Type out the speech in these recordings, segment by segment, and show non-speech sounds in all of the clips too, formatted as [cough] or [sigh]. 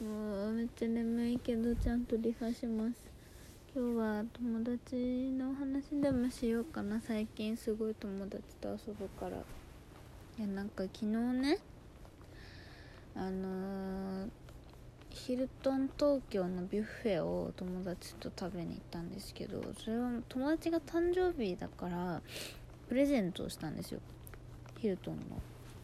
もうめっちゃ眠いけどちゃんとリハします。今日は友達の話でもしようかな。最近すごい友達と遊ぶから。いやなんか昨日ねあのーヒルトン東京のビュッフェを友達と食べに行ったんですけどそれは友達が誕生日だからプレゼントをしたんですよ。ヒルトンの。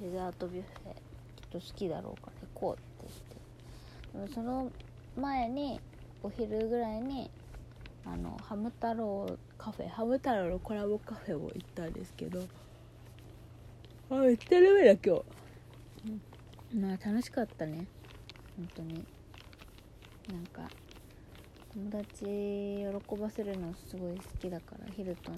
デザートビュッフェ。きっと好きだろうから行こうって。言っその前にお昼ぐらいにあのハム太郎カフェハム太郎のコラボカフェを行ったんですけどあめっちゃダメだ今日、うん、まあ楽しかったね。本当に。なんか友達喜ばせるのすごい好きだからヒルトン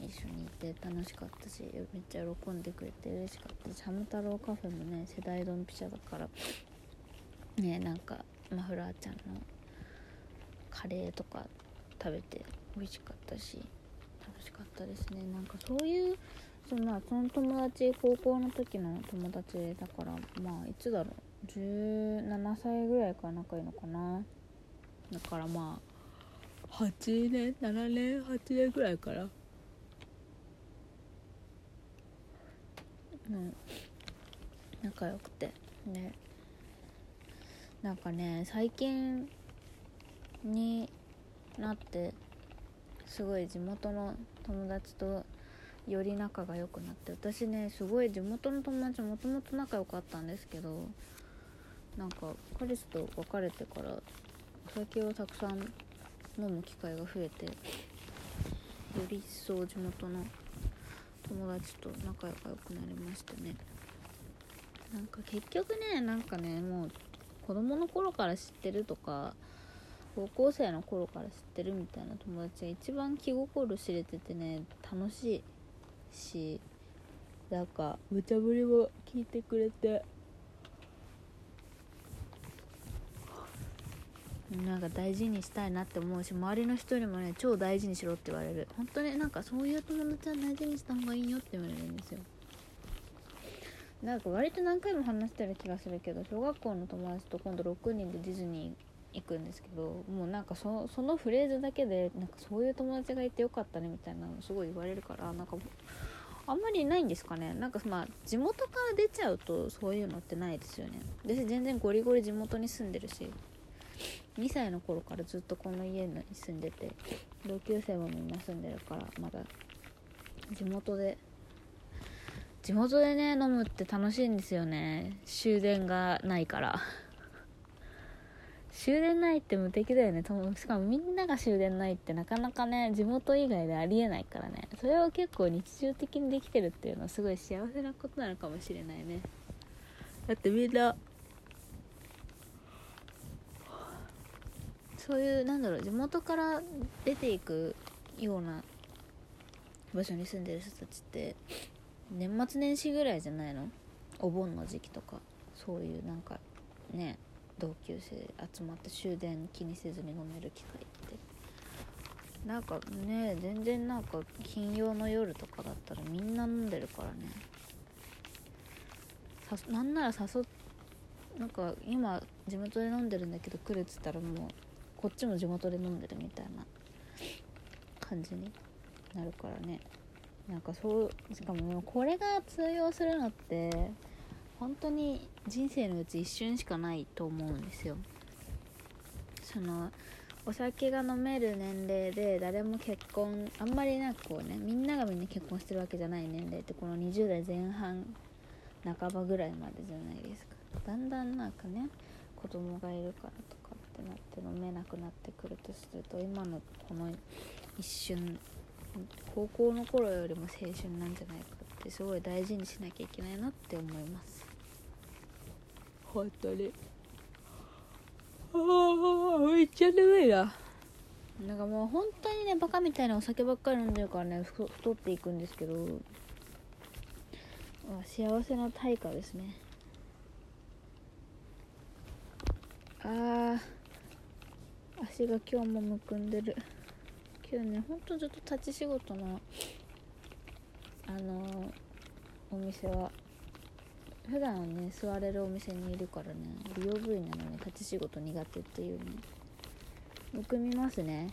一緒にいて楽しかったしめっちゃ喜んでくれて嬉しかったしハム太郎カフェもね世代ドンピシャだからねなんかマフラーちゃんのカレーとか食べて美味しかったし楽しかったですね。なんかそういうそのその友達高校の時の友達だからまあいつだろう。17歳ぐらいから仲いいのかな。だからまあ8年7年8年ぐらいから。うん。仲良くて。ね。なんかね最近になってすごい地元の友達とより仲が良くなって私ねすごい地元の友達もともと仲良かったんですけどなんか彼氏と別れてからお酒をたくさん飲む機会が増えてより一層地元の友達と仲良くなりましたね。なんか結局ねなんかねもう子供の頃から知ってるとか高校生の頃から知ってるみたいな友達が一番気心知れててね楽しいしなんか無茶ぶりも聞いてくれて。なんか大事にしたいなって思うし周りの人にもね超大事にしろって言われる。本当になんかそういう友達は大事にした方がいいよって言われるんですよ。なんか割と何回も話してる気がするけど小学校の友達と今度6人でディズニー行くんですけどもうなんかそそのフレーズだけでなんかそういう友達がいてよかったねみたいなのすごい言われるからなんかあんまりないんですかね。なんかまあ地元から出ちゃうとそういうのってないですよね。私全然ゴリゴリ地元に住んでるし2歳の頃からずっとこの家に住んでて同級生もみんな住んでるからまだ地元で地元でね飲むって楽しいんですよね。終電がないから。[laughs] 終電ないって無敵だよね。しかもみんなが終電ないってなかなかね地元以外でありえないからね。それを結構日常的にできてるっていうのはすごい幸せなことなのかもしれないね。だってみんなそういうなんだろう地元から出ていくような場所に住んでる人たちって年末年始ぐらいじゃないの？お盆の時期とか。そういうなんかね同級生集まって終電気にせずに飲める機会って。なんかね全然なんか金曜の夜とかだったらみんな飲んでるからね。なんなら誘っなんか今地元で飲んでるんだけど来るっつったらもうこっちも地元で飲んでるみたいな感じになるからね。なんかそうしかもこれが通用するのって本当に人生のうち一瞬しかないと思うんですよ。そのお酒が飲める年齢で誰も結婚あんまりなんかこうねみんながみんな結婚してるわけじゃない年齢ってこの20代前半半ばぐらいまでじゃないですか。だんだんなんかね子供がいるからとかってなって飲めなくなってくるとすると今のこの一瞬高校の頃よりも青春なんじゃないかってすごい大事にしなきゃいけないなって思います。本当に。ああめっちゃ眠いななんかもう本当にねバカみたいなお酒ばっかり飲んでるからね太っていくんですけど。幸せの対価ですね。あー足が今日もむくんでる今日ねほんとずっと立ち仕事のあのー、お店は普段はね座れるお店にいるからね美容部員なのに立ち仕事苦手っていうねよく見ますね。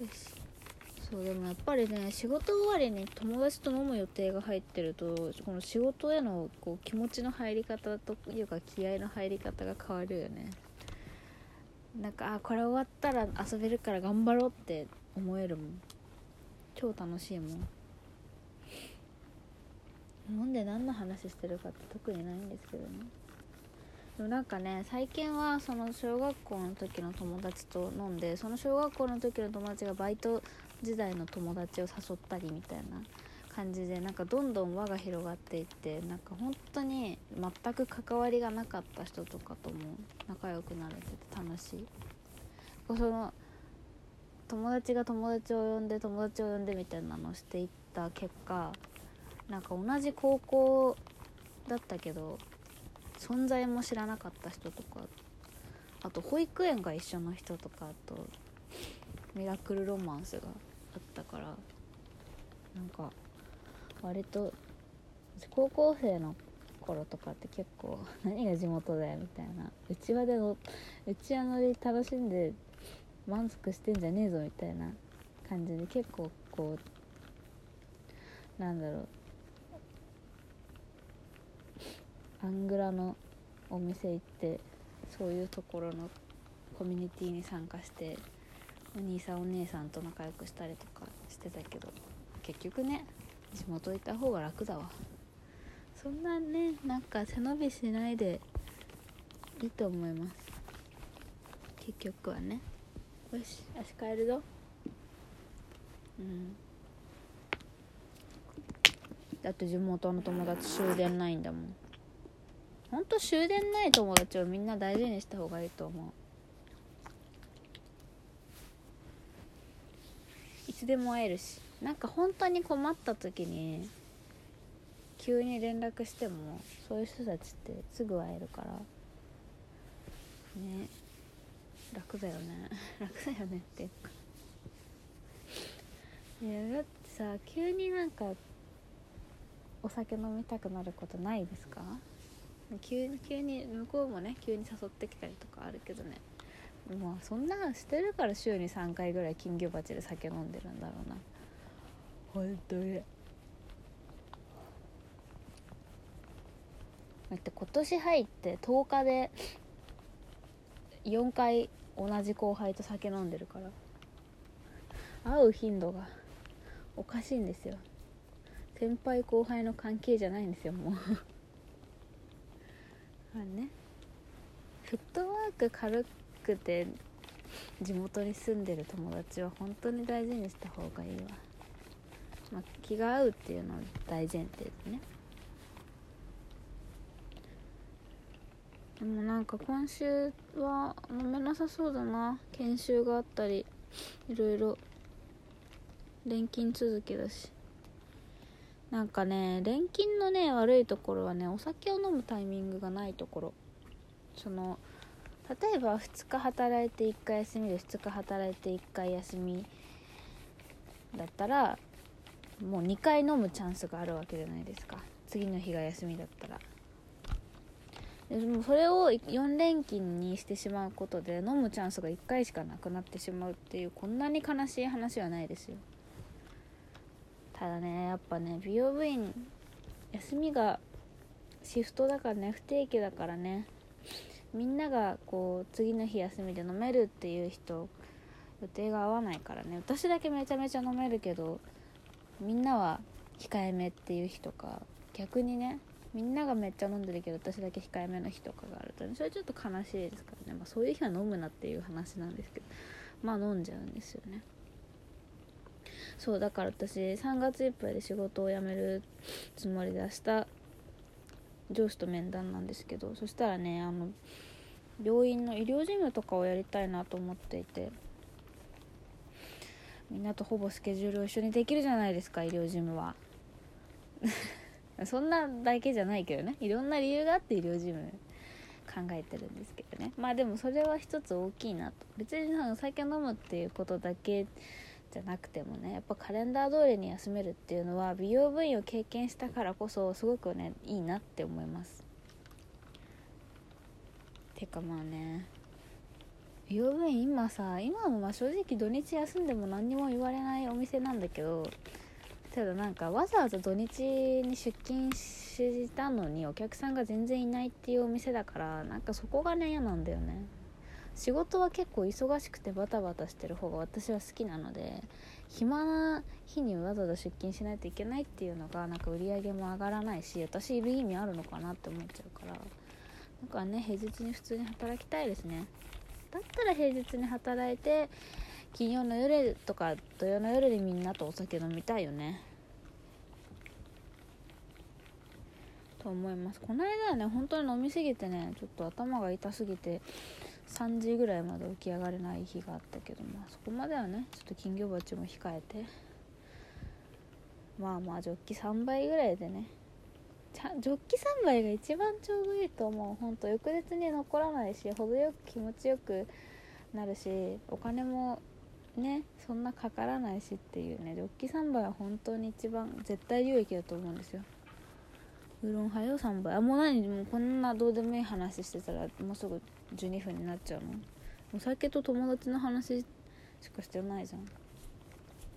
よし。そうでもやっぱりね仕事終わりに友達と飲む予定が入ってるとこの仕事へのこう気持ちの入り方というか気合の入り方が変わるよね。なんかあこれ終わったら遊べるから頑張ろうって思えるもん。超楽しいもん。飲んで何の話してるかって特にないんですけどね。でもなんかね最近はその小学校の時の友達と飲んでその小学校の時の友達がバイト時代の友達を誘ったりみたいな。感じでなんかどんどん輪が広がっていってなんか本当に全く関わりがなかった人とかとも仲良くなれてて楽しい。その友達が友達を呼んで友達を呼んでみたいなのをしていった結果なんか同じ高校だったけど存在も知らなかった人とかあと保育園が一緒の人とかあとミラクルロマンスがあったからなんか割と高校生の頃とかって結構 [laughs] 何が地元だよみたいな。うちわでのうちわ乗り楽しんで満足してんじゃねえぞみたいな感じで結構こうなんだろう。アングラのお店行ってそういうところのコミュニティに参加してお兄さんお姉さんと仲良くしたりとかしてたけど結局ね地元行った方が楽だわ。そんなねなんか背伸びしないでいいと思います。結局はね。よし足変えるぞ。うん。だって地元の友達終電ないんだもん。ほんと終電ない友達をみんな大事にした方がいいと思う。いつでも会えるし。なんか本当に困った時に急に連絡してもそういう人たちってすぐ会えるからね楽だよね。[laughs] 楽だよねって。いうかいやだってさ急になんかお酒飲みたくなることないですか？急に急に向こうもね急に誘ってきたりとかあるけどね。まあそんなしてるから週に3回ぐらい金魚鉢で酒飲んでるんだろうな。本当に。だって今年入って10日で4回同じ後輩と酒飲んでるから。会う頻度がおかしいんですよ。先輩後輩の関係じゃないんですよもう。[laughs] まあね。フットワーク軽くて地元に住んでる友達は本当に大事にした方がいいわ、まあ、気が合うっていうのは大前提でね。でもなんか今週は飲めなさそうだな。研修があったりいろいろ錬金続きだし。なんかね錬金のね悪いところはねお酒を飲むタイミングがないところ。その例えば2日働いて1回休みで2日働いて1回休みだったらもう2回飲むチャンスがあるわけじゃないですか。次の日が休みだったら。でもそれを4連勤にしてしまうことで飲むチャンスが1回しかなくなってしまうっていうこんなに悲しい話はないですよ。ただねやっぱね美容部員休みがシフトだからね不定期だからねみんながこう次の日休みで飲めるっていう人予定が合わないからね。私だけめちゃめちゃ飲めるけどみんなは控えめっていう日とか逆にねみんながめっちゃ飲んでるけど私だけ控えめの日とかがあるとねそれちょっと悲しいですからね、まあ、そういう日は飲むなっていう話なんですけどまあ飲んじゃうんですよね。そうだから私3月いっぱいで仕事を辞めるつもりで明日上司と面談なんですけどそしたらねあの病院の医療事務とかをやりたいなと思っていてみんなとほぼスケジュールを一緒にできるじゃないですか医療事務は。[laughs] そんなだけじゃないけどね。いろんな理由があって医療事務考えてるんですけどね。まあでもそれは一つ大きいなと。別にお酒飲むっていうことだけじゃなくてもねやっぱカレンダー通りに休めるっていうのは美容部員を経験したからこそすごくねいいなって思います。てかまあね美容部員今さ今もまあ正直土日休んでも何にも言われないお店なんだけどただなんかわざわざ土日に出勤したのにお客さんが全然いないっていうお店だからなんかそこがね嫌なんだよね。仕事は結構忙しくてバタバタしてる方が私は好きなので暇な日にわざわざ出勤しないといけないっていうのがなんか売り上げも上がらないし私いる意味あるのかなって思っちゃうからなんかね平日に普通に働きたいですね。だったら平日に働いて金曜の夜とか土曜の夜でみんなとお酒飲みたいよね。と思います。この間はね本当に飲みすぎてねちょっと頭が痛すぎて3時ぐらいまで起き上がれない日があったけどまあそこまではねちょっと金魚鉢も控えてまあまあジョッキ3杯ぐらいでねジョッキ3杯が一番ちょうどいいと思う。ほんと翌日に残らないし程よく気持ちよくなるしお金もねそんなかからないしっていうね。ジョッキ3杯は本当に一番絶対有益だと思うんですよ。ウーロンハイを3杯あもう何？もうこんなどうでもいい話してたらもうすぐ12分になっちゃうのお酒と友達の話しかしてないじゃん。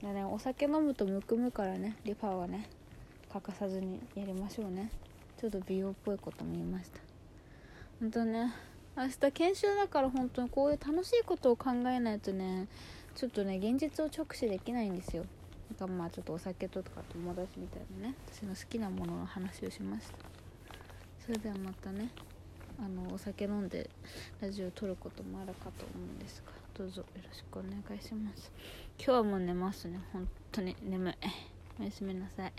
だねお酒飲むとむくむからねリファはね欠かさずにやりましょうね。ちょっと美容っぽいことも言いました。本当ね明日研修だから本当にこういう楽しいことを考えないとねちょっとね現実を直視できないんですよ。だからまあちょっとお酒とか友達みたいなね私の好きなものの話をしました。それではまたねあのお酒飲んでラジオを撮ることもあるかと思うんですがどうぞよろしくお願いします。今日はもう寝ますね。本当に。眠い。おやすみなさい。